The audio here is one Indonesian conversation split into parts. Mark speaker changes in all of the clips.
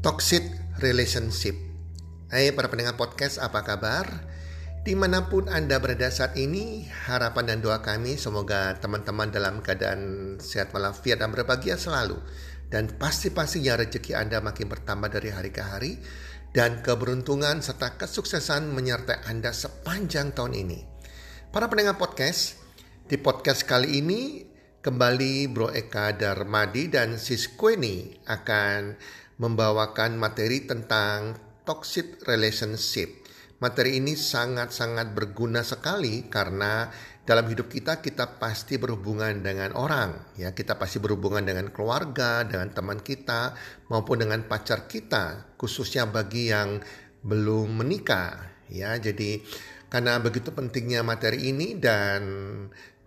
Speaker 1: Toxic Relationship Hai para pendengar podcast, apa kabar? Di mana pun Anda berada saat ini, harapan dan doa kami semoga teman-teman dalam keadaan sehat walafiat dan berbahagia selalu. Dan pasti-pastinya rezeki Anda makin bertambah dari hari ke hari dan keberuntungan serta kesuksesan menyertai Anda sepanjang tahun ini. Para pendengar podcast, di podcast kali ini kembali Bro Eka Darmadi dan Sis Kweni akan membawakan materi tentang toxic relationship. Materi ini sangat-sangat berguna sekali karena dalam hidup kita kita pasti berhubungan dengan orang ya kita pasti berhubungan dengan keluarga dengan teman kita maupun dengan pacar kita khususnya bagi yang belum menikah ya jadi karena begitu pentingnya materi ini dan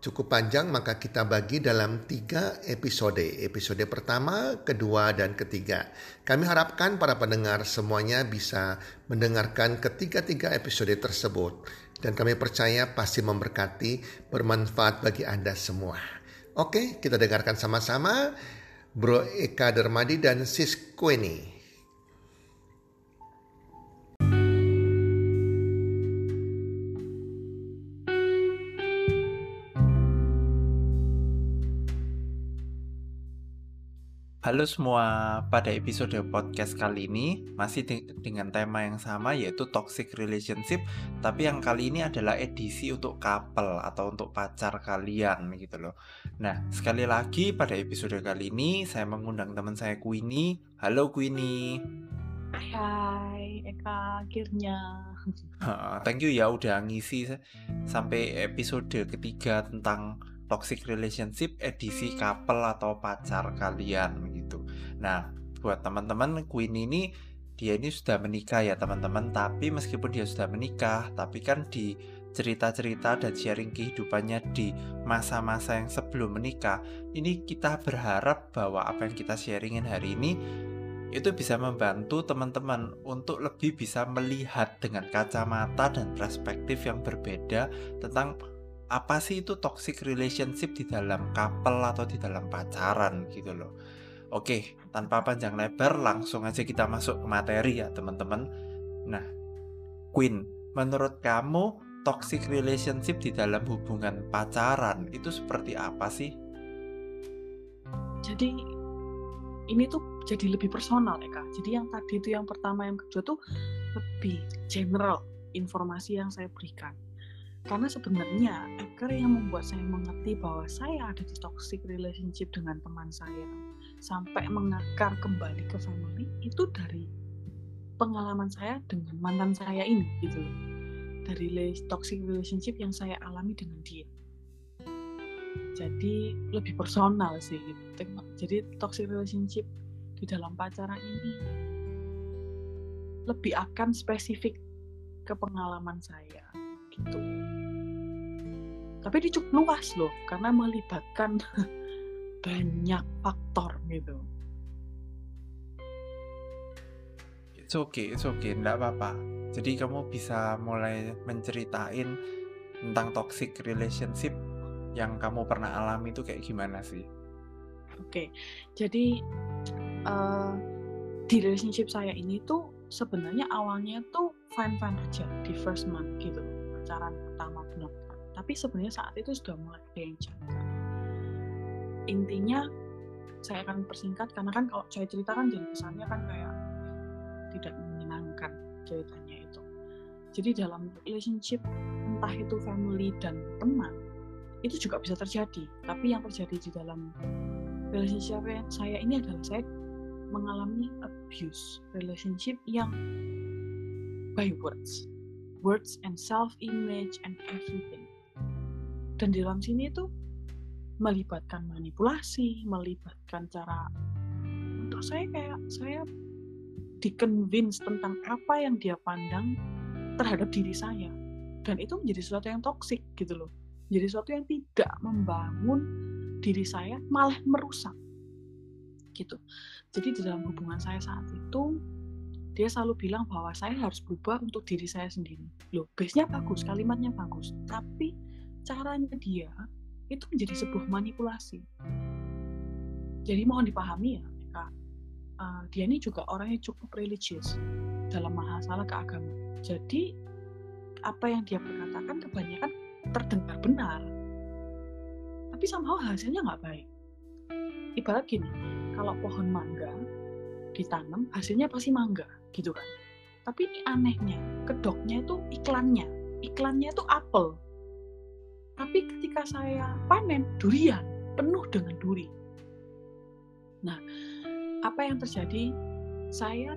Speaker 1: cukup panjang maka kita bagi dalam tiga episode. Episode pertama, kedua, dan ketiga. Kami harapkan para pendengar semuanya bisa mendengarkan ketiga-tiga episode tersebut. Dan kami percaya pasti memberkati, bermanfaat bagi Anda semua. Oke, kita dengarkan sama-sama Bro Eka Dermadi dan Sis Kweni.
Speaker 2: Halo semua, pada episode podcast kali ini masih de dengan tema yang sama yaitu toxic relationship tapi yang kali ini adalah edisi untuk couple atau untuk pacar kalian gitu loh. Nah, sekali lagi pada episode kali ini saya mengundang teman saya Queenie. Halo Queenie.
Speaker 3: Hai Eka, akhirnya.
Speaker 2: Thank you ya udah ngisi sampai episode ketiga tentang toxic relationship edisi couple atau pacar kalian gitu. Nah, buat teman-teman Queen ini dia ini sudah menikah ya teman-teman, tapi meskipun dia sudah menikah, tapi kan di cerita-cerita dan sharing kehidupannya di masa-masa yang sebelum menikah, ini kita berharap bahwa apa yang kita sharingin hari ini itu bisa membantu teman-teman untuk lebih bisa melihat dengan kacamata dan perspektif yang berbeda tentang apa sih itu toxic relationship di dalam couple atau di dalam pacaran gitu loh. Oke, tanpa panjang lebar langsung aja kita masuk ke materi ya teman-teman. Nah, Queen, menurut kamu toxic relationship di dalam hubungan pacaran itu seperti apa sih?
Speaker 3: Jadi ini tuh jadi lebih personal ya kak. Jadi yang tadi itu yang pertama yang kedua tuh lebih general informasi yang saya berikan karena sebenarnya Eker yang membuat saya mengerti bahwa saya ada di toxic relationship dengan teman saya sampai mengakar kembali ke family itu dari pengalaman saya dengan mantan saya ini gitu dari toxic relationship yang saya alami dengan dia. Jadi lebih personal sih gitu. Jadi toxic relationship di dalam pacaran ini lebih akan spesifik ke pengalaman saya gitu tapi ini cukup luas loh karena melibatkan banyak faktor gitu.
Speaker 2: It's okay it's okay enggak apa-apa. Jadi kamu bisa mulai menceritain tentang toxic relationship yang kamu pernah alami itu kayak gimana sih?
Speaker 3: Oke okay. jadi uh, di relationship saya ini tuh sebenarnya awalnya tuh fine fine aja di first month gitu pacaran pertama benar tapi sebenarnya saat itu sudah mulai ada yang janggal intinya saya akan persingkat karena kan kalau saya ceritakan jadi kesannya kan kayak tidak menyenangkan ceritanya itu. Jadi dalam relationship entah itu family dan teman itu juga bisa terjadi. Tapi yang terjadi di dalam relationship saya ini adalah saya mengalami abuse relationship yang by words. Words and self image and everything dan di dalam sini itu melibatkan manipulasi melibatkan cara untuk saya kayak saya dikonvince tentang apa yang dia pandang terhadap diri saya. Dan itu menjadi sesuatu yang toksik gitu loh. Jadi sesuatu yang tidak membangun diri saya malah merusak. Gitu. Jadi di dalam hubungan saya saat itu dia selalu bilang bahwa saya harus berubah untuk diri saya sendiri. Loh base-nya bagus kalimatnya bagus. Tapi caranya dia itu menjadi sebuah manipulasi. Jadi mohon dipahami ya, Kak. uh, dia ini juga orangnya cukup religius dalam masalah keagamaan jadi apa yang dia berkatakan kebanyakan terdengar benar tapi somehow hasilnya nggak baik. Ibarat gini kalau pohon mangga ditanam hasilnya pasti mangga gitu kan. Tapi ini anehnya kedoknya itu iklannya. Iklannya itu apel tapi ketika saya panen durian penuh dengan duri. Nah apa yang terjadi? Saya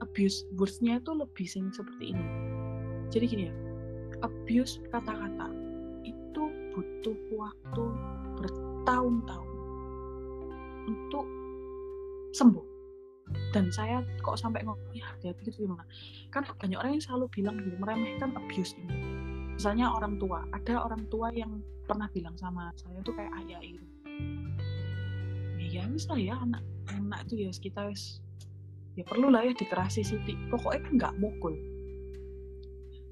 Speaker 3: abuse words-nya itu lebih sing seperti ini. Jadi gini ya abuse kata-kata itu butuh waktu bertahun-tahun untuk sembuh. Dan saya kok sampai ngomong ya hati-hati gitu gimana? Karena banyak orang yang selalu bilang gini meremehkan abuse ini misalnya orang tua ada orang tua yang pernah bilang sama saya tuh kayak ayah itu ya wis lah ya anak anak itu ya kita wis ya perlu lah ya dikerasi siti pokoknya kan nggak mukul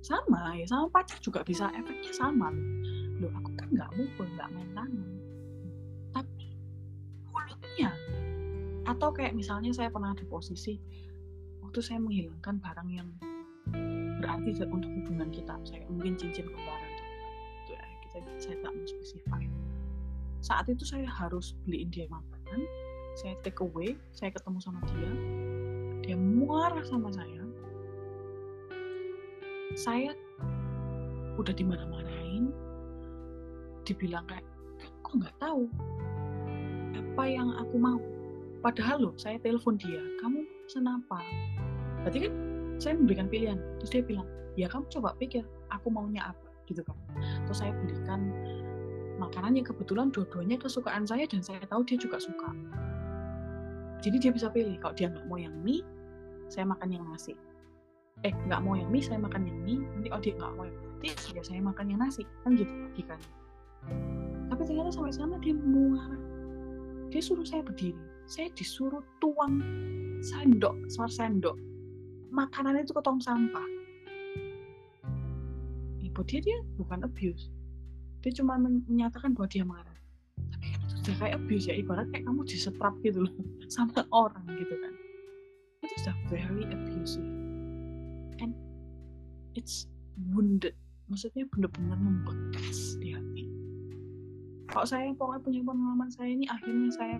Speaker 3: sama ya sama pacar juga bisa efeknya sama loh. Aku kan nggak mukul nggak main tangan. Tapi mulutnya. Atau kayak misalnya saya pernah di posisi waktu saya menghilangkan barang yang berarti untuk hubungan kita. Saya mungkin cincin kembaran itu ya kita saya tak mau spesify saat itu saya harus beliin dia makanan saya take away saya ketemu sama dia dia marah sama saya. Saya udah di mana-manain dibilang kayak kok nggak tahu apa yang aku mau? Padahal loh saya telepon dia kamu pesen apa? Berarti kan saya memberikan pilihan. Terus dia bilang ya kamu coba pikir aku maunya apa? Gitu kan. Terus saya belikan makanan yang kebetulan dua-duanya kesukaan saya dan saya tahu dia juga suka. Jadi dia bisa pilih kalau dia nggak mau yang mie saya makan yang nasi. Eh nggak mau yang mie saya makan yang mie. Nanti kalau dia nggak mau yang roti ya saya makan yang nasi. Kan gitu logikanya. Tapi ternyata sampai sana dia muara dia suruh saya berdiri. Saya disuruh tuang sendok suar sendok makanan itu ke tong sampah. Ibu dia dia bukan abuse. Dia cuma menyatakan bahwa dia marah. Tapi kan itu sudah kayak abuse ya ibarat kayak kamu disetrap gitu loh sama orang gitu kan. Itu sudah very abusive and it's wounded. Maksudnya benar-benar membekas di hati. Kalau saya pokoknya punya pengalaman saya ini akhirnya saya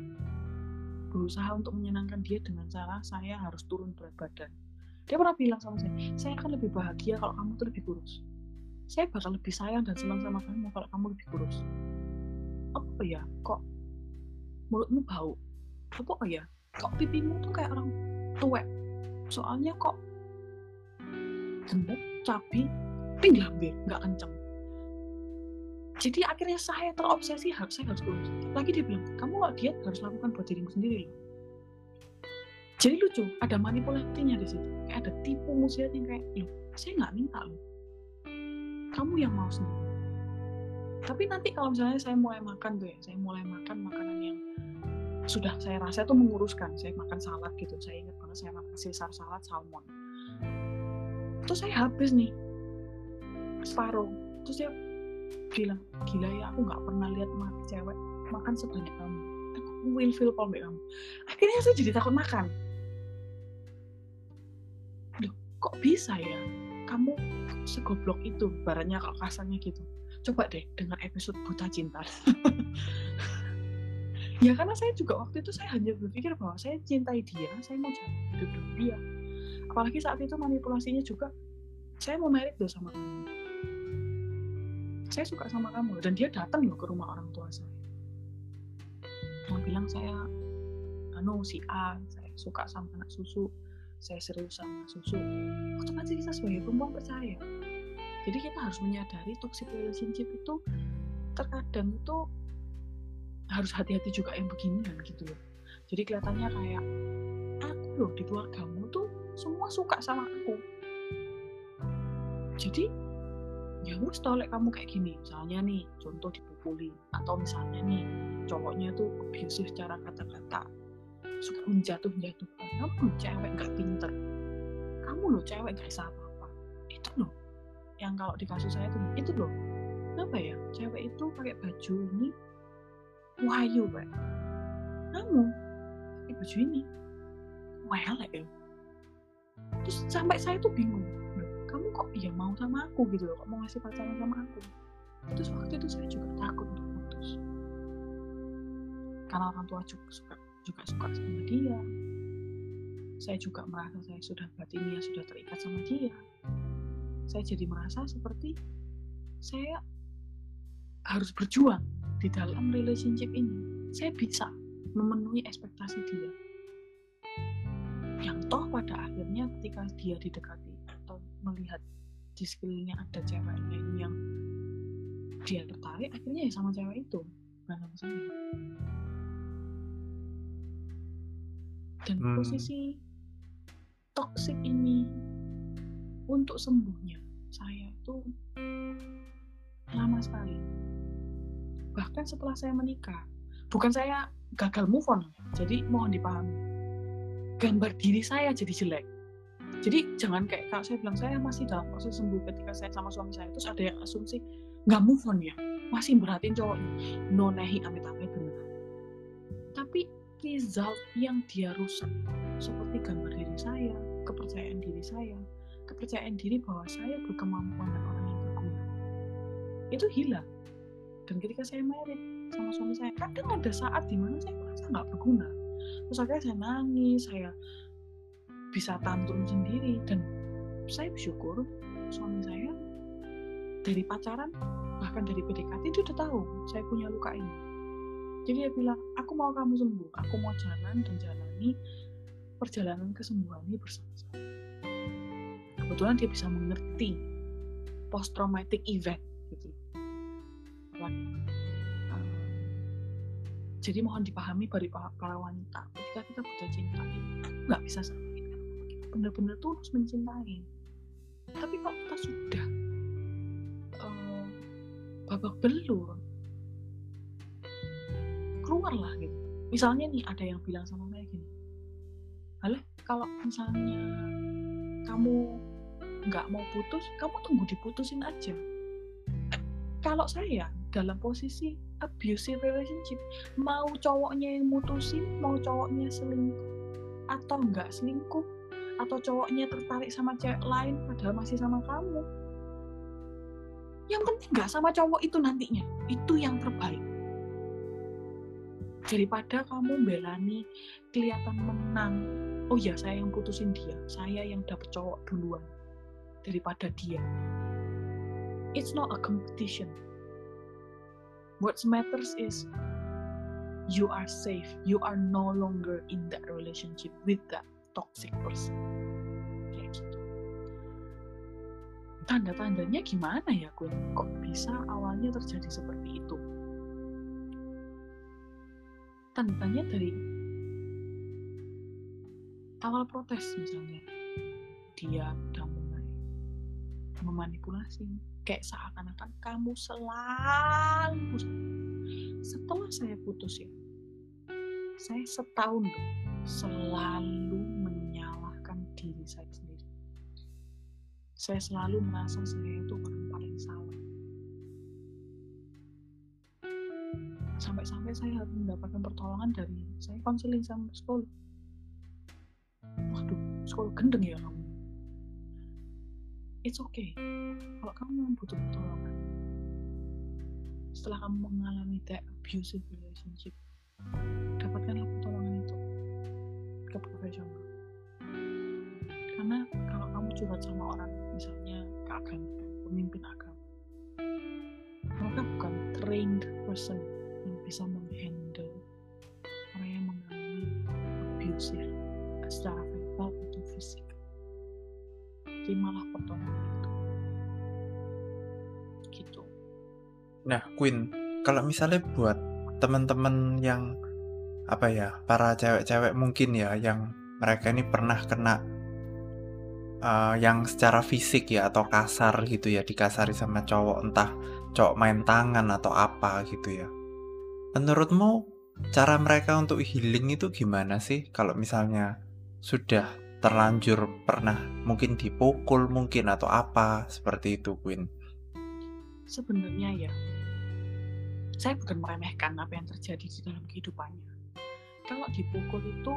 Speaker 3: berusaha untuk menyenangkan dia dengan cara saya harus turun berat badan dia pernah bilang sama saya saya akan lebih bahagia kalau kamu tuh lebih kurus. Saya bakal lebih sayang dan senang sama kamu kalau kamu lebih kurus. Apa ya? Kok mulutmu bau? Apa ya? Kok pipimu tuh kayak orang tuwek? Soalnya kok gemuk cabi tapi lambe nggak kenceng. Jadi akhirnya saya terobsesi harus saya harus kurus. Lagi dia bilang kamu kalau diet harus lakukan buat dirimu sendiri loh jadi lucu ada manipulasinya di situ. Kayak ada tipu muslihat yang kayak loh saya nggak minta loh. Kamu yang mau sendiri. Tapi nanti kalau misalnya saya mulai makan tuh ya saya mulai makan makanan yang sudah saya rasa itu menguruskan. Saya makan salad gitu saya ingat banget saya makan Caesar salad salmon. Terus saya habis nih separuh. Terus dia bilang gila ya aku nggak pernah lihat mati cewek makan sebanyak kamu. Aku will feel kamu. Akhirnya saya jadi takut makan kok bisa ya? Kamu segoblok itu baratnya kalau kasarnya gitu. Coba deh dengar episode buta cinta. Ya karena saya juga waktu itu saya hanya berpikir bahwa saya cintai dia saya mau jalan hidup dengan dia. Apalagi saat itu manipulasinya juga saya mau merit loh sama kamu. Saya suka sama kamu dan dia datang loh ke rumah orang tua saya. Yang bilang saya anu si A saya suka sama anak susu saya serius sama susu otomatis kita sebagai perempuan percaya? Jadi kita harus menyadari toxic relationship itu terkadang itu harus hati-hati juga yang beginian gitu loh. Jadi kelihatannya kayak aku loh di keluargamu tuh semua suka sama aku. Jadi ya wes tolek kamu kayak gini misalnya nih contoh dipukuli atau misalnya nih cowoknya tuh abusive secara kata-kata suka menjatuh menjatuhkan kamu cewek nggak pinter. Kamu loh cewek nggak bisa apa-apa. Itu loh yang kalau di kasus saya tuh itu loh. Apa ya? Cewek itu pakai baju ini wahyu pak. Kamu? Pakai baju ini? Welek ya. Terus sampai saya tuh bingung kamu kok ya mau sama aku gitu loh? Kok mau ngasih pacaran sama aku? Terus waktu itu saya juga takut untuk putus. Karena orang tua juga suka juga suka sama dia. Saya juga merasa saya sudah batinnya sudah terikat sama dia. Saya jadi merasa seperti saya harus berjuang di dalam relationship ini. Saya bisa memenuhi ekspektasi dia. Yang toh pada akhirnya ketika dia didekati atau melihat di sekelilingnya ada cewek lain yang dia tertarik akhirnya ya sama cewek itu bukan sama saya dan
Speaker 2: Hmm.
Speaker 3: posisi toxic ini untuk sembuhnya saya itu lama sekali. Bahkan setelah saya menikah bukan saya gagal move on jadi mohon dipahami gambar diri saya jadi jelek. Jadi jangan kayak kalau saya bilang saya masih dalam proses sembuh ketika saya sama suami saya. Terus ada yang asumsi nggak move on ya? Masih beratin cowoknya? Nonehi beneran tapi result yang dia rusak. Seperti gambar diri saya kepercayaan diri saya kepercayaan diri bahwa saya berkemampuan dan orang yang berguna. Itu hilang. Dan ketika saya married sama suami saya kadang ada saat di mana saya merasa nggak berguna. Terus akhirnya saya nangis saya bisa tantrum sendiri dan saya bersyukur suami saya dari pacaran bahkan dari PDKT dia udah tahu saya punya luka ini jadi dia bilang aku mau kamu sembuh. Aku mau jalan dan jalani perjalanan kesembuhan ini bersama-sama. Kebetulan dia bisa mengerti post traumatic event gitu. Uh, jadi mohon dipahami dari pa- para wanita ketika kita butuh cinta nggak bisa sama kita. Benar-benar tulus mencintai. Tapi kalau kita sudah uh, babak belur keluarlah gitu misalnya nih ada yang bilang sama saya gini Halo, kalau misalnya kamu nggak mau putus, kamu tunggu diputusin aja. Kalau saya dalam posisi abusive relationship, mau cowoknya yang mutusin, mau cowoknya selingkuh, atau nggak selingkuh, atau cowoknya tertarik sama cewek lain padahal masih sama kamu. Yang penting nggak sama cowok itu nantinya, itu yang terbaik. Daripada kamu belani kelihatan menang. Oh ya saya yang putusin dia. Saya yang dapet cowok duluan daripada dia. It's not a competition. What matters is you are safe. You are no longer in that relationship with that toxic person. Kayak gitu. Tanda-tandanya gimana ya Queen kok bisa awalnya terjadi seperti itu tandanya dari awal protes misalnya. Dia udah mulai memanipulasi. Kayak seakan-akan kamu selalu setelah saya putus ya saya setahun selalu menyalahkan diri saya sendiri. Saya selalu merasa saya itu orang paling salah sampai-sampai saya harus mendapatkan pertolongan dari saya konseling sama psikolog waduh sekolah gendeng ya kamu. It's okay. Kalau kamu butuh pertolongan setelah kamu mengalami that abusive relationship dapatkanlah pertolongan itu ke profesional. Karena kalau kamu curhat sama orang misalnya ke agama pemimpin agama mereka bukan trained person yang bisa
Speaker 2: Nah, Queen, kalau misalnya buat teman-teman yang apa ya, para cewek-cewek mungkin ya yang mereka ini pernah kena uh, yang secara fisik ya atau kasar gitu ya, dikasari sama cowok entah cowok main tangan atau apa gitu ya. Menurutmu cara mereka untuk healing itu gimana sih kalau misalnya sudah terlanjur pernah mungkin dipukul mungkin atau apa seperti itu Queen?
Speaker 3: sebenarnya ya saya bukan meremehkan apa yang terjadi di dalam kehidupannya. Kalau dipukul itu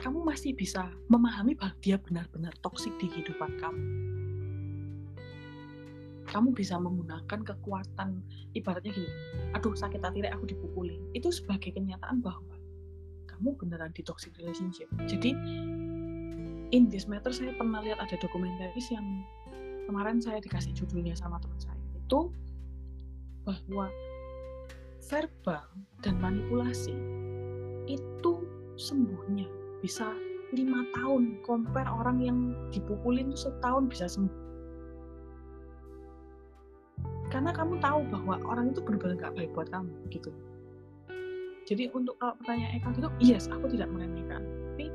Speaker 3: kamu masih bisa memahami bahwa dia benar-benar toksik di kehidupan kamu. Kamu bisa menggunakan kekuatan ibaratnya gini aduh sakit hati aku dipukuli. Itu sebagai kenyataan bahwa kamu beneran di toxic relationship. Jadi in this matter saya pernah lihat ada dokumentaris yang kemarin saya dikasih judulnya sama teman saya. Itu bahwa verbal dan manipulasi itu sembuhnya. Bisa lima tahun compare orang yang dipukulin itu setahun bisa sembuh. Karena kamu tahu bahwa orang itu benar-benar gak baik buat kamu gitu. Jadi untuk kalau pertanyaan Eka gitu yes aku tidak meremehkan. Tapi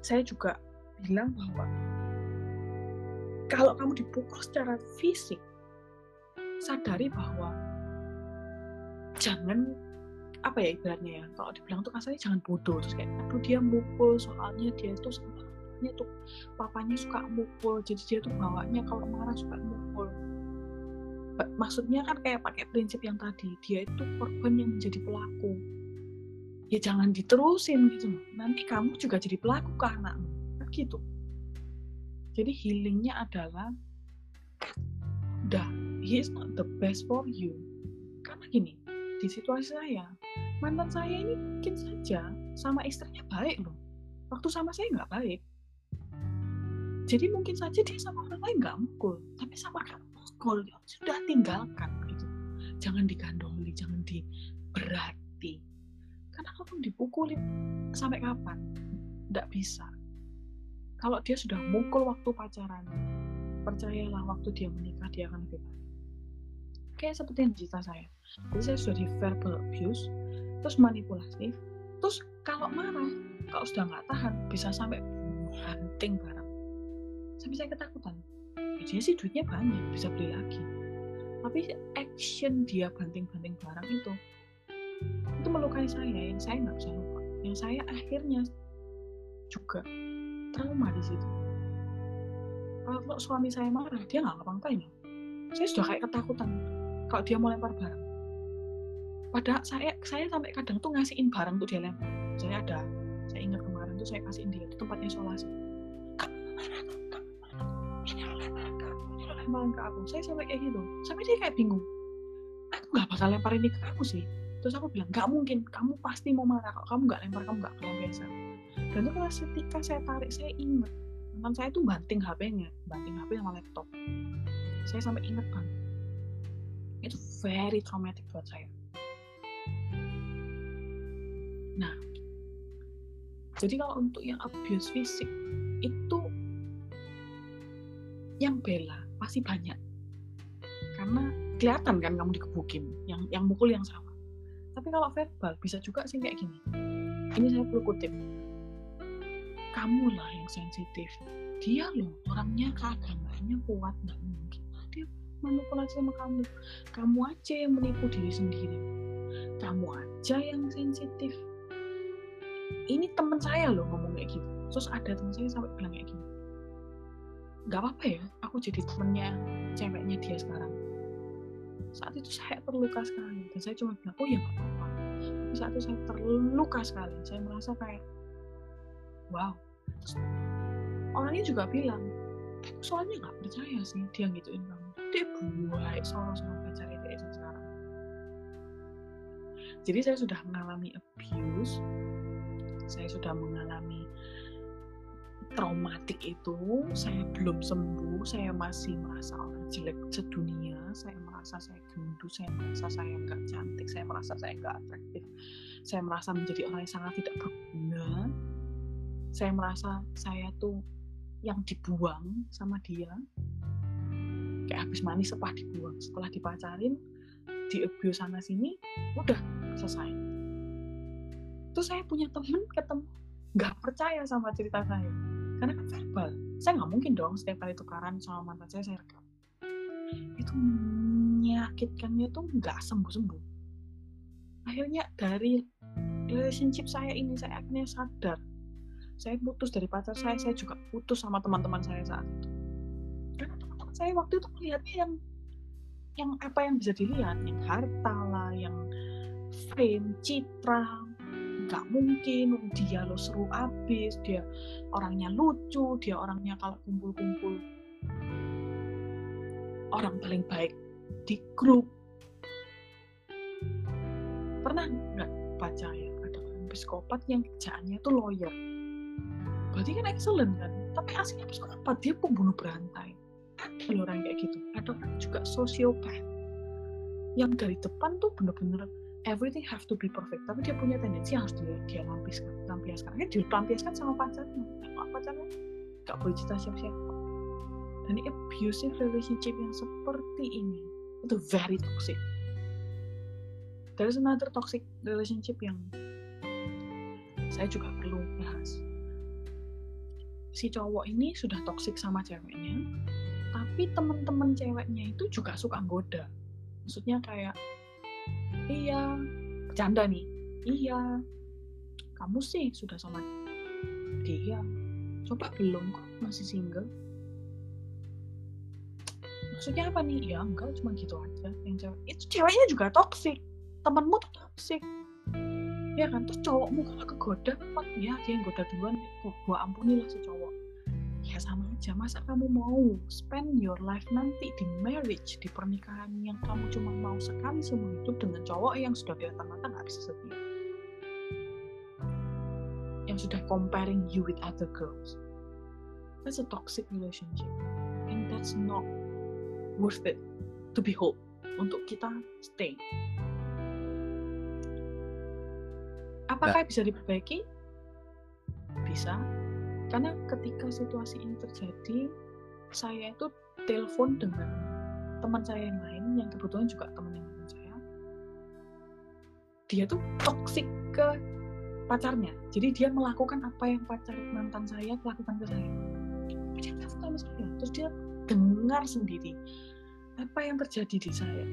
Speaker 3: saya juga bilang bahwa kalau kamu dipukul secara fisik sadari bahwa jangan apa ya ibaratnya ya kalau dibilang tuh kasarnya jangan bodoh terus kayak aduh dia mukul soalnya dia itu soalnya tuh papanya suka mukul jadi dia tuh bawanya kalau marah suka mukul. Maksudnya kan kayak pakai prinsip yang tadi dia itu korban yang menjadi pelaku. Ya jangan diterusin gitu nanti kamu juga jadi pelaku ke anakmu kan gitu. Jadi healingnya adalah udah he is not the best for you. Karena gini di situasi saya. Mantan saya ini mungkin saja sama istrinya baik loh. Waktu sama saya nggak baik. Jadi mungkin saja dia sama orang lain nggak mukul tapi sama kamu mukul. Ya sudah tinggalkan gitu. Jangan digandoli jangan diberati karena kalau dipukulin sampai kapan? Nggak bisa. Kalau dia sudah mukul waktu pacaran percayalah waktu dia menikah dia akan baik kayak seperti yang cerita saya. Jadi saya sudah di verbal abuse terus manipulatif terus kalau marah kalau sudah nggak tahan bisa sampai hunting barang. Sampai saya ketakutan. Ya sih duitnya banyak bisa beli lagi. Tapi action dia banting-banting barang itu itu melukai saya yang saya nggak bisa lupa. Yang saya akhirnya juga trauma di situ. Kalau suami saya marah dia nggak ngapa-ngapain saya sudah kayak ketakutan kalau dia mau lempar barang. Padahal saya saya sampai kadang tuh ngasihin barang tuh dia lempar. Saya ada saya ingat kemarin tuh saya kasihin dia itu tempatnya isolasi. Lemparin ke aku. Saya sampai kayak gitu. Sampai dia kayak bingung. Aku nggak bakal lempar ini ke kamu sih. Terus aku bilang nggak mungkin. Kamu pasti mau marah. Kalau kamu nggak lempar kamu nggak biasa. Dan itu pas ketika saya tarik saya ingat. Teman saya tuh banting HP-nya banting HP sama laptop. Saya sampai ingat kan itu very traumatic buat saya. Nah jadi kalau untuk yang abuse fisik itu yang bela pasti banyak. Karena kelihatan kan kamu dikebukin yang yang mukul yang sama. Tapi kalau verbal bisa juga sih kayak gini. Ini saya perlu kutip. Kamu lah yang sensitif. Dia loh orangnya keagamannya kuat nggak manipulasi sama kamu. Kamu aja yang menipu diri sendiri. Kamu aja yang sensitif. Ini teman saya loh ngomong kayak gitu. Terus ada teman saya sampai bilang kayak gini. Nggak apa-apa ya aku jadi temennya ceweknya dia sekarang. Saat itu saya terluka sekali. Dan saya cuma bilang oh ya nggak apa-apa. Tapi saat itu saya terluka sekali. Saya merasa kayak wow. Terus, orangnya juga bilang soalnya nggak percaya sih dia ngituin kamu dia buat soal-soal pacar itu sekarang. Jadi saya sudah mengalami abuse. Saya sudah mengalami traumatik itu. Saya belum sembuh. Saya masih merasa orang jelek sedunia. Saya merasa saya gendut. Saya merasa saya nggak cantik. Saya merasa saya nggak atraktif. Saya merasa menjadi orang yang sangat tidak berguna. Saya merasa saya tuh yang dibuang sama dia kayak habis manis sepah dibuang setelah dipacarin di abuse sana sini udah selesai. Terus saya punya temen ketemu nggak percaya sama cerita saya. Karena kan verbal. Saya nggak mungkin dong setiap kali tukaran sama mantan saya saya rekam. Itu menyakitkannya tuh nggak sembuh sembuh akhirnya dari relationship saya ini saya akhirnya sadar. Saya putus dari pacar saya saya juga putus sama teman-teman saya saat itu saya waktu itu melihatnya yang yang apa yang bisa dilihat? Yang harta lah yang fame citra. Nggak mungkin dia lo seru abis dia orangnya lucu dia orangnya kalau kumpul-kumpul orang paling baik di grup. Pernah nggak baca ya? Ada orang psikopat yang kerjaannya tuh lawyer. Berarti kan excellent kan? Tapi aslinya psikopat dia pembunuh berantai ada orang kayak gitu. Orang juga sosiopat yang dari depan tuh bener-bener everything have to be perfect. Tapi dia punya tendensi harus dia dia lampiaskan lampiaskan. Akhirnya dilampiaskan sama pacarnya. Sama pacarnya. Gak boleh cerita siapa-siapa. Dan abusive relationship yang seperti ini. Itu very toxic. There is another toxic relationship yang saya juga perlu bahas. Si cowok ini sudah toxic sama ceweknya tapi teman-teman ceweknya itu juga suka goda maksudnya kayak iya bercanda nih. Iya kamu sih sudah sama dia. Coba belum kok masih single. Maksudnya apa nih? Ya enggak cuma gitu aja. Yang cewek itu ceweknya juga toksik temanmu tuh toksik ya kan? Terus cowokmu kalau kegoda. Apa ya dia yang goda duluan. Gua ampuni lah si cowok? Ya sama aja masa kamu mau spend your life nanti di marriage di pernikahan yang kamu cuma mau sekali seumur hidup dengan cowok yang sudah kelihatan mata nggak bisa setia? Yang sudah comparing you with other girls. That's a toxic relationship. And that's not worth it to behold untuk kita stay. Apakah bisa diperbaiki? Bisa karena ketika situasi ini terjadi saya itu telepon dengan teman saya yang lain yang kebetulan juga teman yang teman saya. Dia tuh toksik ke pacarnya. Jadi dia melakukan apa yang pacar mantan saya lakukan ke saya. Dia telepon sama saya terus dia dengar sendiri apa yang terjadi di saya.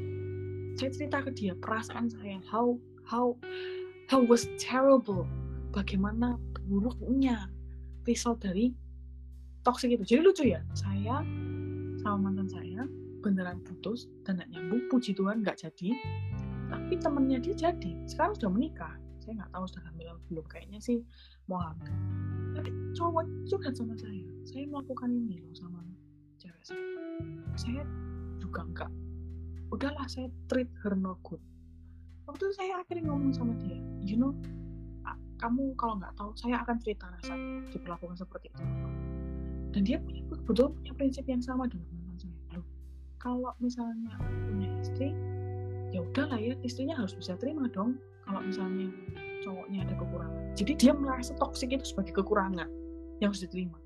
Speaker 3: Saya cerita ke dia perasaan saya how how how was terrible. Bagaimana buruknya result dari toxic itu. Jadi lucu ya, saya sama mantan saya beneran putus dan gak nyambung, puji Tuhan gak jadi. Tapi temennya dia jadi, sekarang sudah menikah. Saya nggak tahu sudah hamil atau belum, kayaknya sih mau hamil. Tapi cowok curhat sama saya, saya melakukan ini loh sama cewek saya. Saya juga nggak, udahlah saya treat her no good. Waktu itu saya akhirnya ngomong sama dia, you know, kamu kalau nggak tahu saya akan cerita rasanya diperlakukan seperti itu. Dan dia punya betul punya prinsip yang sama dengan mantan saya. Loh kalau misalnya punya istri ya udahlah ya istrinya harus bisa terima dong kalau misalnya cowoknya ada kekurangan. Jadi dia merasa toksik itu sebagai kekurangan yang harus diterima.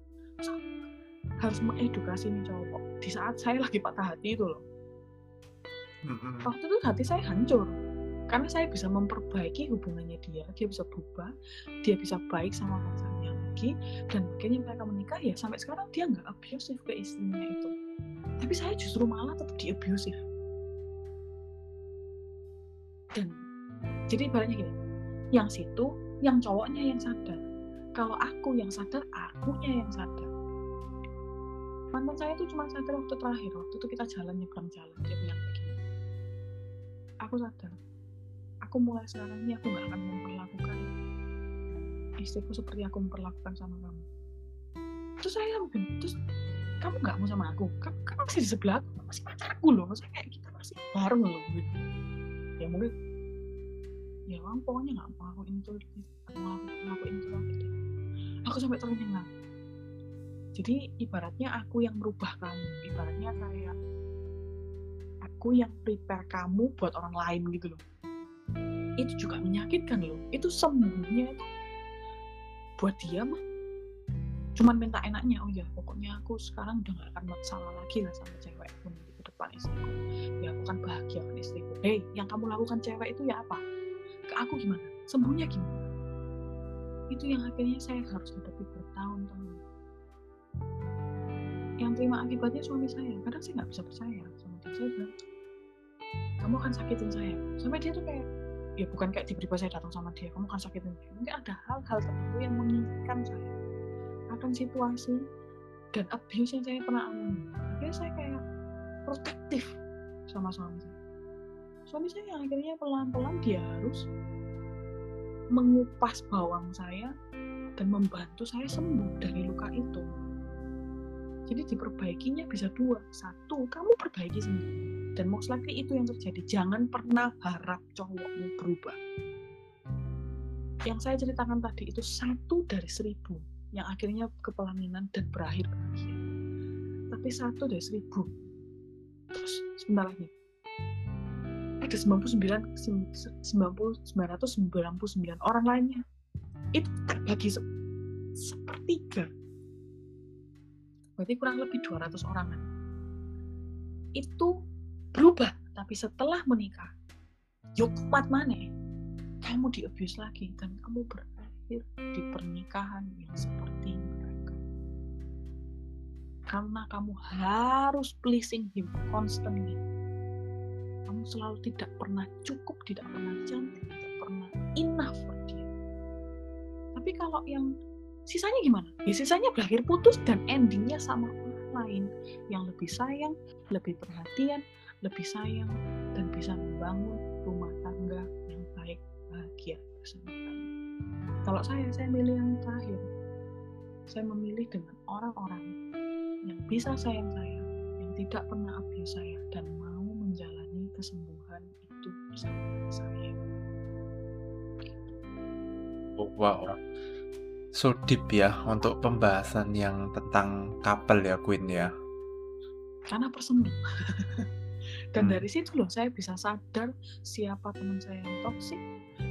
Speaker 3: So, harus mengedukasi nih cowok di saat saya lagi patah hati itu loh. Waktu itu hati saya hancur karena saya bisa memperbaiki hubungannya dia dia bisa berubah dia bisa baik sama pacarnya lagi dan akhirnya mereka menikah ya sampai sekarang dia nggak abusive ke istrinya itu. Tapi saya justru malah tetap di abusive. Dan jadi ibaratnya gini yang situ yang cowoknya yang sadar. Kalau aku yang sadar akunya yang sadar. Mantan saya itu cuma sadar waktu terakhir waktu itu kita jalan nyebrang jalan dia bilang begini aku sadar aku mulai sekarang ini aku nggak akan memperlakukan istriku seperti aku memperlakukan sama kamu. Terus saya mungkin terus kamu nggak mau sama aku? Kamu, kamu masih di sebelah aku masih pacarku loh maksudnya kayak kita masih bareng loh gitu ya mungkin ya kamu pokoknya nggak mau aku itu mau aku deh aku sampai terengah jadi ibaratnya aku yang merubah kamu ibaratnya kayak aku yang prepare kamu buat orang lain gitu loh itu juga menyakitkan loh. Itu sembuhnya itu buat dia mah. Cuman minta enaknya oh ya pokoknya aku sekarang udah gak akan masalah lagi lah sama cewek pun di depan istriku. Ya aku akan bahagia dengan istriku. Hei yang kamu lakukan cewek itu ya apa? Ke aku gimana? Sembuhnya gimana? Itu yang akhirnya saya harus hadapi bertahun-tahun. Yang terima akibatnya suami saya. Kadang saya nggak bisa percaya sama dia saya bilang kamu akan sakitin saya. Sampai dia tuh kayak ya bukan kayak tiba-tiba saya datang sama dia kamu kan sakitin dia mungkin ada hal-hal tertentu yang menginginkan saya akan situasi dan abuse yang saya pernah alami. Akhirnya saya kayak protektif sama suami saya. Suami saya yang akhirnya pelan-pelan dia harus mengupas bawang saya dan membantu saya sembuh dari luka itu. Jadi diperbaikinya bisa dua. Satu kamu perbaiki sendiri dan most likely itu yang terjadi. Jangan pernah harap cowokmu berubah. Yang saya ceritakan tadi itu satu dari seribu yang akhirnya kepelaminan dan berakhir bahagia tapi satu dari seribu. Terus sebentar lagi. Ada 99 90 999 orang lainnya. Itu terbagi se sepertiga. Berarti kurang lebih 200 orangan. Itu berubah tapi setelah menikah yuk kuat mana? Kamu di abuse lagi dan kamu berakhir di pernikahan yang seperti mereka. Karena kamu harus pleasing him constantly. Kamu selalu tidak pernah cukup tidak pernah cantik tidak pernah enough for dia. Tapi kalau yang sisanya gimana? Ya sisanya berakhir putus dan endingnya sama orang lain. Yang lebih sayang, lebih perhatian, lebih sayang dan bisa membangun rumah tangga yang baik, bahagia bersama kami. Kalau saya, saya milih yang terakhir. Saya memilih dengan orang-orang yang bisa sayang saya, yang tidak pernah abuse saya dan mau menjalani kesembuhan itu bersama saya.
Speaker 2: Oh, wow so deep ya untuk pembahasan yang tentang couple ya Queen ya.
Speaker 3: Karena persemu. Dan hmm. dari situ loh saya bisa sadar siapa teman saya yang toksik.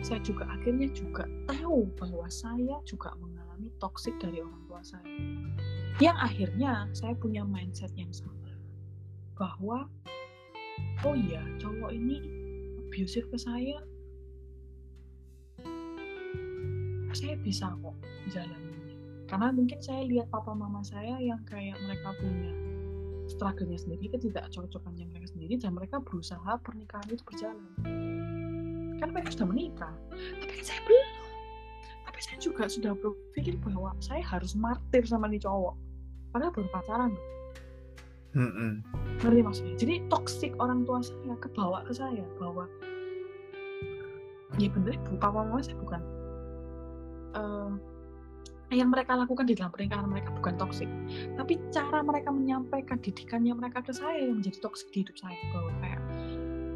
Speaker 3: Saya juga akhirnya juga tahu bahwa saya juga mengalami toksik dari orang tua saya. Yang akhirnya saya punya mindset yang sama. Bahwa oh iya cowok ini abusive ke saya saya bisa kok jalaninnya karena mungkin saya lihat papa mama saya yang kayak mereka punya struggle-nya sendiri ketidakcocokannya mereka sendiri dan mereka berusaha pernikahan itu berjalan. Kan mereka sudah menikah. Tapi kan saya belum. Tapi saya juga sudah berpikir bahwa saya harus martir sama nih cowok. Padahal baru pacaran. Loh mm -mm. ngerti maksudnya? Jadi toksik orang tua saya kebawa ke saya bahwa ya bener papa mama saya bukan uh, yang mereka lakukan di dalam pernikahan mereka bukan toksik tapi cara mereka menyampaikan didikannya mereka ke saya yang menjadi toksik di hidup saya. Bahwa kayak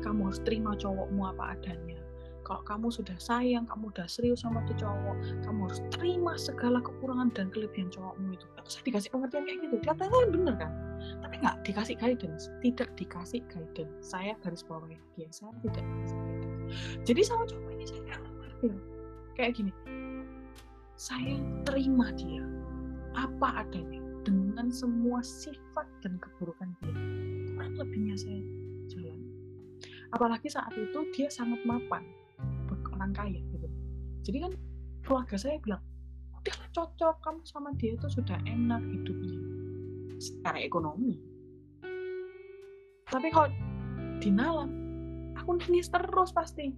Speaker 3: kamu harus terima cowokmu apa adanya. Kalau kamu sudah sayang kamu udah serius sama tuh cowok kamu harus terima segala kekurangan dan kelebihan cowokmu itu. Aku saya dikasih pengertian kayak gitu? Kelihatannya bener kan? Tapi nggak dikasih guidance. Tidak dikasih guidance. Saya garis bawahi lagi saya tidak dikasih guidance. Jadi sama cowok ini saya kayak kayak gini saya terima dia. Apa adanya. Dengan semua sifat dan keburukan dia. Kurang lebihnya saya jalan. Apalagi saat itu dia sangat mapan. Orang kaya gitu. Jadi kan keluarga saya bilang udah cocok. Kamu sama dia itu sudah enak hidupnya. Secara ekonomi. Tapi kalau di nalam aku nangis terus pasti.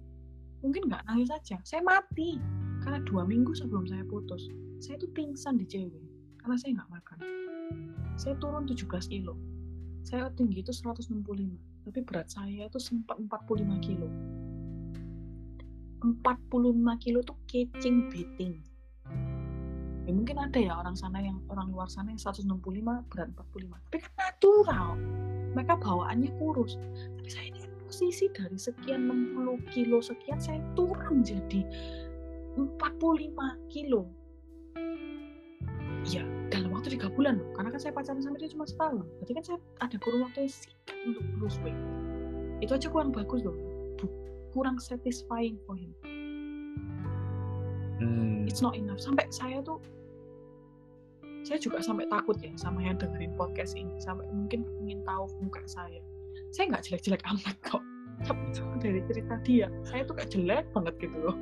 Speaker 3: Mungkin nggak nangis saja saya mati karena dua minggu sebelum saya putus saya tuh pingsan di CW karena saya nggak makan. Saya turun 17 kilo. Saya tinggi itu 165 tapi berat saya itu sempat 45 kilo. 45 kilo tuh catching beating. Ya mungkin ada ya orang sana yang orang luar sana yang 165 berat 45 tapi kan natural. Mereka bawaannya kurus. Tapi saya ini posisi dari sekian 60 kilo sekian saya turun jadi 45 kilo. Ya dalam waktu tiga bulan loh. Karena kan saya pacaran sama dia cuma setahun. Berarti kan saya ada kurun waktu yang singkat untuk lose weight. Itu aja kurang bagus loh. Kurang satisfying for him hmm. it's not enough. Sampai saya tuh saya juga sampai takut ya sama yang dengerin podcast ini. Sampai mungkin ingin tahu muka saya. Saya nggak jelek-jelek amat kok. Tapi dari cerita dia saya tuh gak jelek banget gitu loh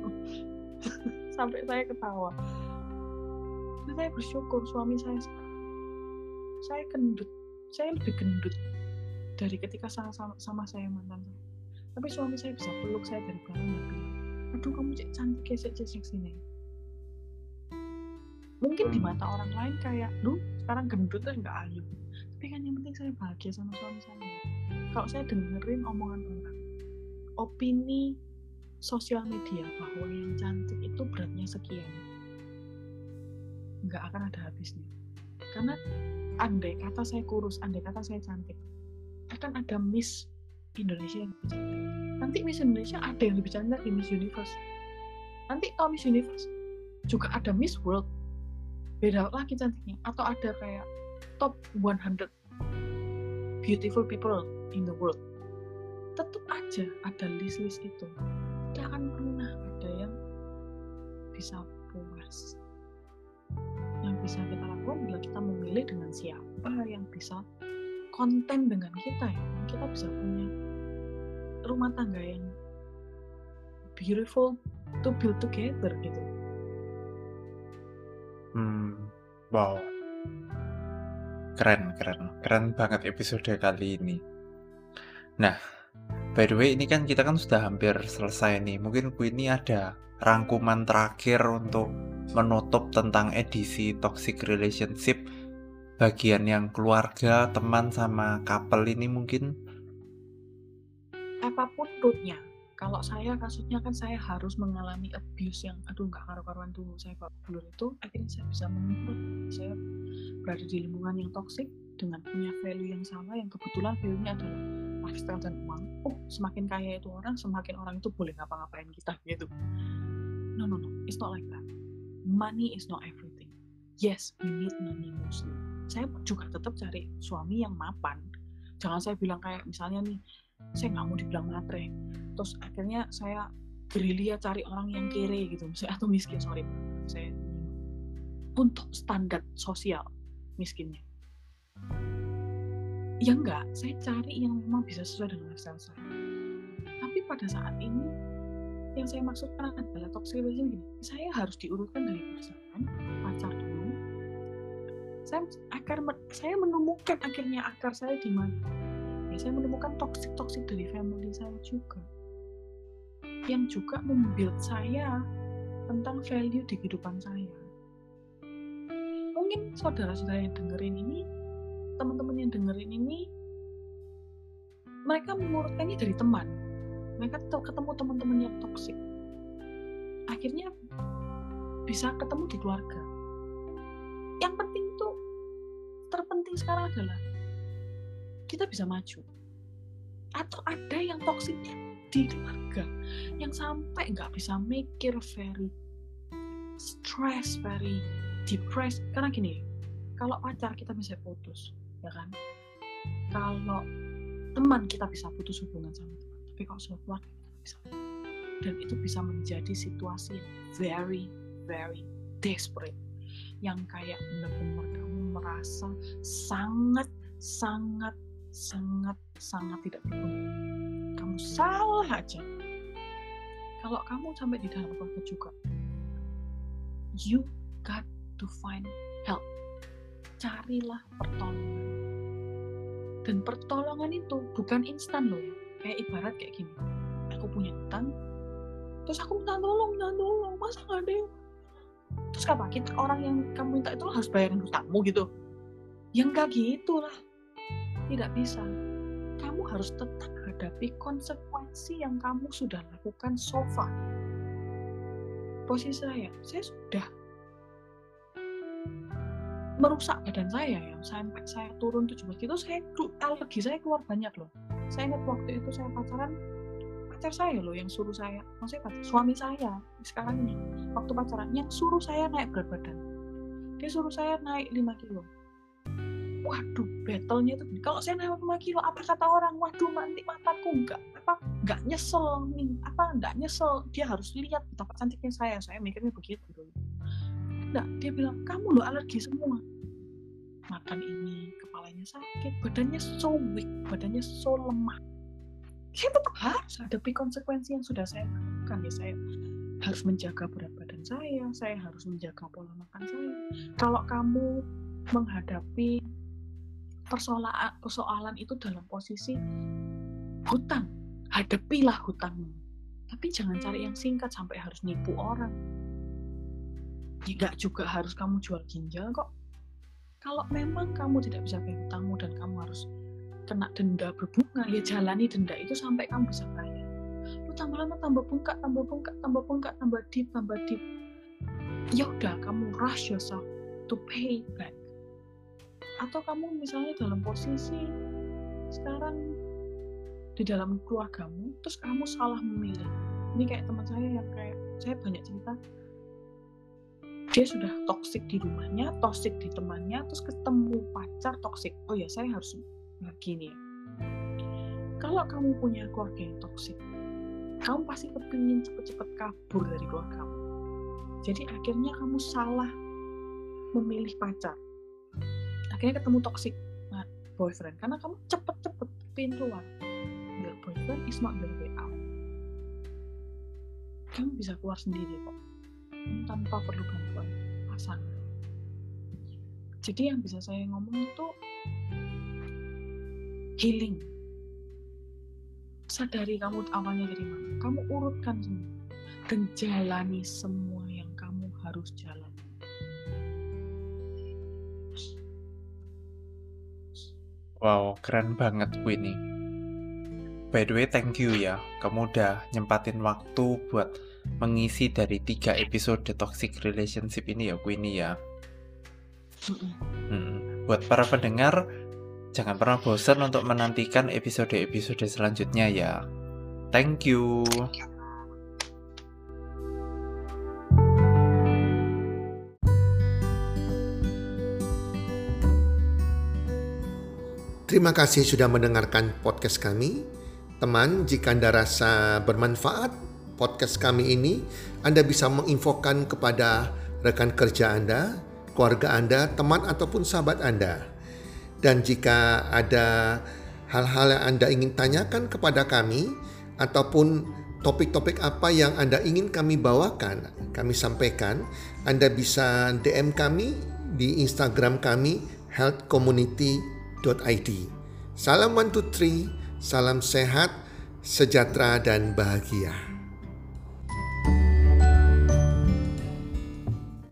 Speaker 3: sampai saya ketawa. Dan saya bersyukur suami saya saya gendut. Saya lebih gendut dari ketika sama, sama, saya mantan tapi suami saya bisa peluk saya dari belakang dan bilang aduh kamu cek cantik ya cek sini. Mungkin di mata orang lain kayak lu sekarang gendut tuh nggak ayu. Tapi kan yang penting saya bahagia sama suami saya. Kalau saya dengerin omongan orang opini sosial media bahwa yang cantik itu beratnya sekian nggak akan ada habisnya. Karena andai kata saya kurus andai kata saya cantik akan ada Miss Indonesia yang lebih cantik. Nanti Miss Indonesia ada yang lebih cantik di Miss Universe. Nanti kalau Miss Universe juga ada Miss World beda lagi cantiknya. Atau ada kayak top 100 beautiful people in the world tetap aja ada list-list itu tidak akan pernah ada yang bisa puas yang bisa kita lakukan adalah kita memilih dengan siapa yang bisa konten dengan kita ya kita bisa punya rumah tangga yang beautiful to build together gitu
Speaker 2: Hmm, wow. Keren, keren. Keren banget episode kali ini. Nah, by the way, ini kan kita kan sudah hampir selesai nih. Mungkin Bu ini ada rangkuman terakhir untuk menutup tentang edisi toxic relationship. Bagian yang keluarga, teman sama couple ini mungkin?
Speaker 3: Apa pun rootnya. Kalau saya kasusnya kan saya harus mengalami abuse yang aduh nggak karu-karuan dulu saya kalau dulu itu akhirnya saya bisa mengukur saya berada di lingkungan yang toksik dengan punya value yang sama yang kebetulan value-nya adalah lifestyle dan uang. Oh semakin kaya itu orang semakin orang itu boleh ngapa-ngapain kita gitu. No no no it's not like that. Money is not everything. Yes we need money mostly. Saya juga tetap cari suami yang mapan. Jangan saya bilang kayak misalnya nih saya nggak mau dibilang matre. Terus akhirnya saya gerilya cari orang yang kere gitu. Misalnya atau miskin sorry. Saya untuk standar sosial miskinnya ya enggak saya cari yang memang bisa sesuai dengan lifestyle saya. Tapi pada saat ini yang saya maksudkan adalah toxic relationship saya harus diurutkan dari pasangan pacar dulu. Saya akar saya menemukan akhirnya akar saya di mana. Ya saya menemukan toxic toxic dari family saya juga. Yang juga membuild saya tentang value di kehidupan saya. Mungkin saudara-saudara yang dengerin ini teman-teman yang dengerin ini mereka mengurutkannya dari teman. Mereka ketemu teman-teman yang toksik akhirnya bisa ketemu di keluarga. Yang penting tuh terpenting sekarang adalah kita bisa maju. Atau ada yang toksiknya di keluarga yang sampai nggak bisa mikir very stress very depressed. Karena gini kalau pacar kita bisa putus ya kan? Kalau teman kita bisa putus hubungan sama teman tapi kalau sama keluarga bisa dan itu bisa menjadi situasi yang very very desperate. Yang kayak benar-benar kamu merasa sangat sangat sangat sangat tidak berguna. Kamu salah aja. Kalau kamu sampai di dalam keluarga juga you got to find help carilah pertolongan. Dan pertolongan itu bukan instan loh ya. Kayak ibarat kayak gini. Aku punya utang terus aku minta tolong minta tolong. Masa nggak ada yang terus apa? Kita orang yang kamu minta itu harus bayarin hutangmu gitu. Yang enggak gitu lah tidak bisa. Kamu harus tetap hadapi konsekuensi yang kamu sudah lakukan so far. Posisi saya, saya sudah merusak badan saya ya. Sampai saya turun 17 kilo saya alergi saya keluar banyak loh. Saya ingat waktu itu saya pacaran pacar saya loh yang suruh saya maksudnya pacar, suami saya. Sekarang ini waktu pacaran yang suruh saya naik berat badan. Dia suruh saya naik 5 kilo. Waduh battlenya itu kalau saya naik 5 kilo apa kata orang? Waduh nanti mataku nggak apa nggak nyesel nih apa nggak nyesel. Dia harus lihat betapa cantiknya saya. Saya mikirnya begitu enggak dia bilang kamu lo alergi semua. Makan ini kepalanya sakit badannya so weak badannya so lemah. Saya tetap harus hadapi konsekuensi yang sudah saya lakukan ya saya harus menjaga berat badan saya saya harus menjaga pola makan saya. Kalau kamu menghadapi persoalan persoalan itu dalam posisi hutang hadapilah hutangmu. Tapi jangan cari yang singkat sampai harus nipu orang tidak juga harus kamu jual ginjal kok. Kalau memang kamu tidak bisa bayar hutangmu dan kamu harus kena denda berbunga ya jalani denda itu sampai kamu bisa bayar. Tambah lama tambah bengkak tambah bengkak tambah bengkak tambah deep tambah deep ya udah kamu rush yourself to pay back. Atau kamu misalnya dalam posisi sekarang di dalam keluargamu terus kamu salah memilih. Ini kayak teman saya yang kayak saya banyak cerita dia sudah toksik di rumahnya, toksik di temannya, terus ketemu pacar toksik. Oh ya, saya harus begini. Kalau kamu punya keluarga yang toksik, kamu pasti kepingin cepet-cepet kabur dari keluarga kamu. Jadi akhirnya kamu salah memilih pacar. Akhirnya ketemu toxic boyfriend karena kamu cepet-cepet pin keluar. Your boyfriend is not your way out. Kamu bisa keluar sendiri kok tanpa perlu bantuan pasangan. Jadi yang bisa saya ngomong itu healing. Sadari kamu awalnya dari mana. Kamu urutkan semua dan jalani semua yang kamu harus jalani.
Speaker 2: Wow, keren banget Winnie. By the way, thank you ya. Kamu udah nyempatin waktu buat mengisi dari tiga episode toxic relationship ini ya Queenie ya. Hmm. Buat para pendengar, jangan pernah bosan untuk menantikan episode-episode selanjutnya ya. Thank you.
Speaker 1: Terima kasih sudah mendengarkan podcast kami. Teman, jika Anda rasa bermanfaat podcast kami ini, Anda bisa menginfokan kepada rekan kerja Anda, keluarga Anda, teman ataupun sahabat Anda. Dan jika ada hal-hal yang Anda ingin tanyakan kepada kami ataupun topik-topik apa yang Anda ingin kami bawakan, kami sampaikan, Anda bisa DM kami di Instagram kami healthcommunity.id. Salam one two three, salam sehat, sejahtera dan bahagia.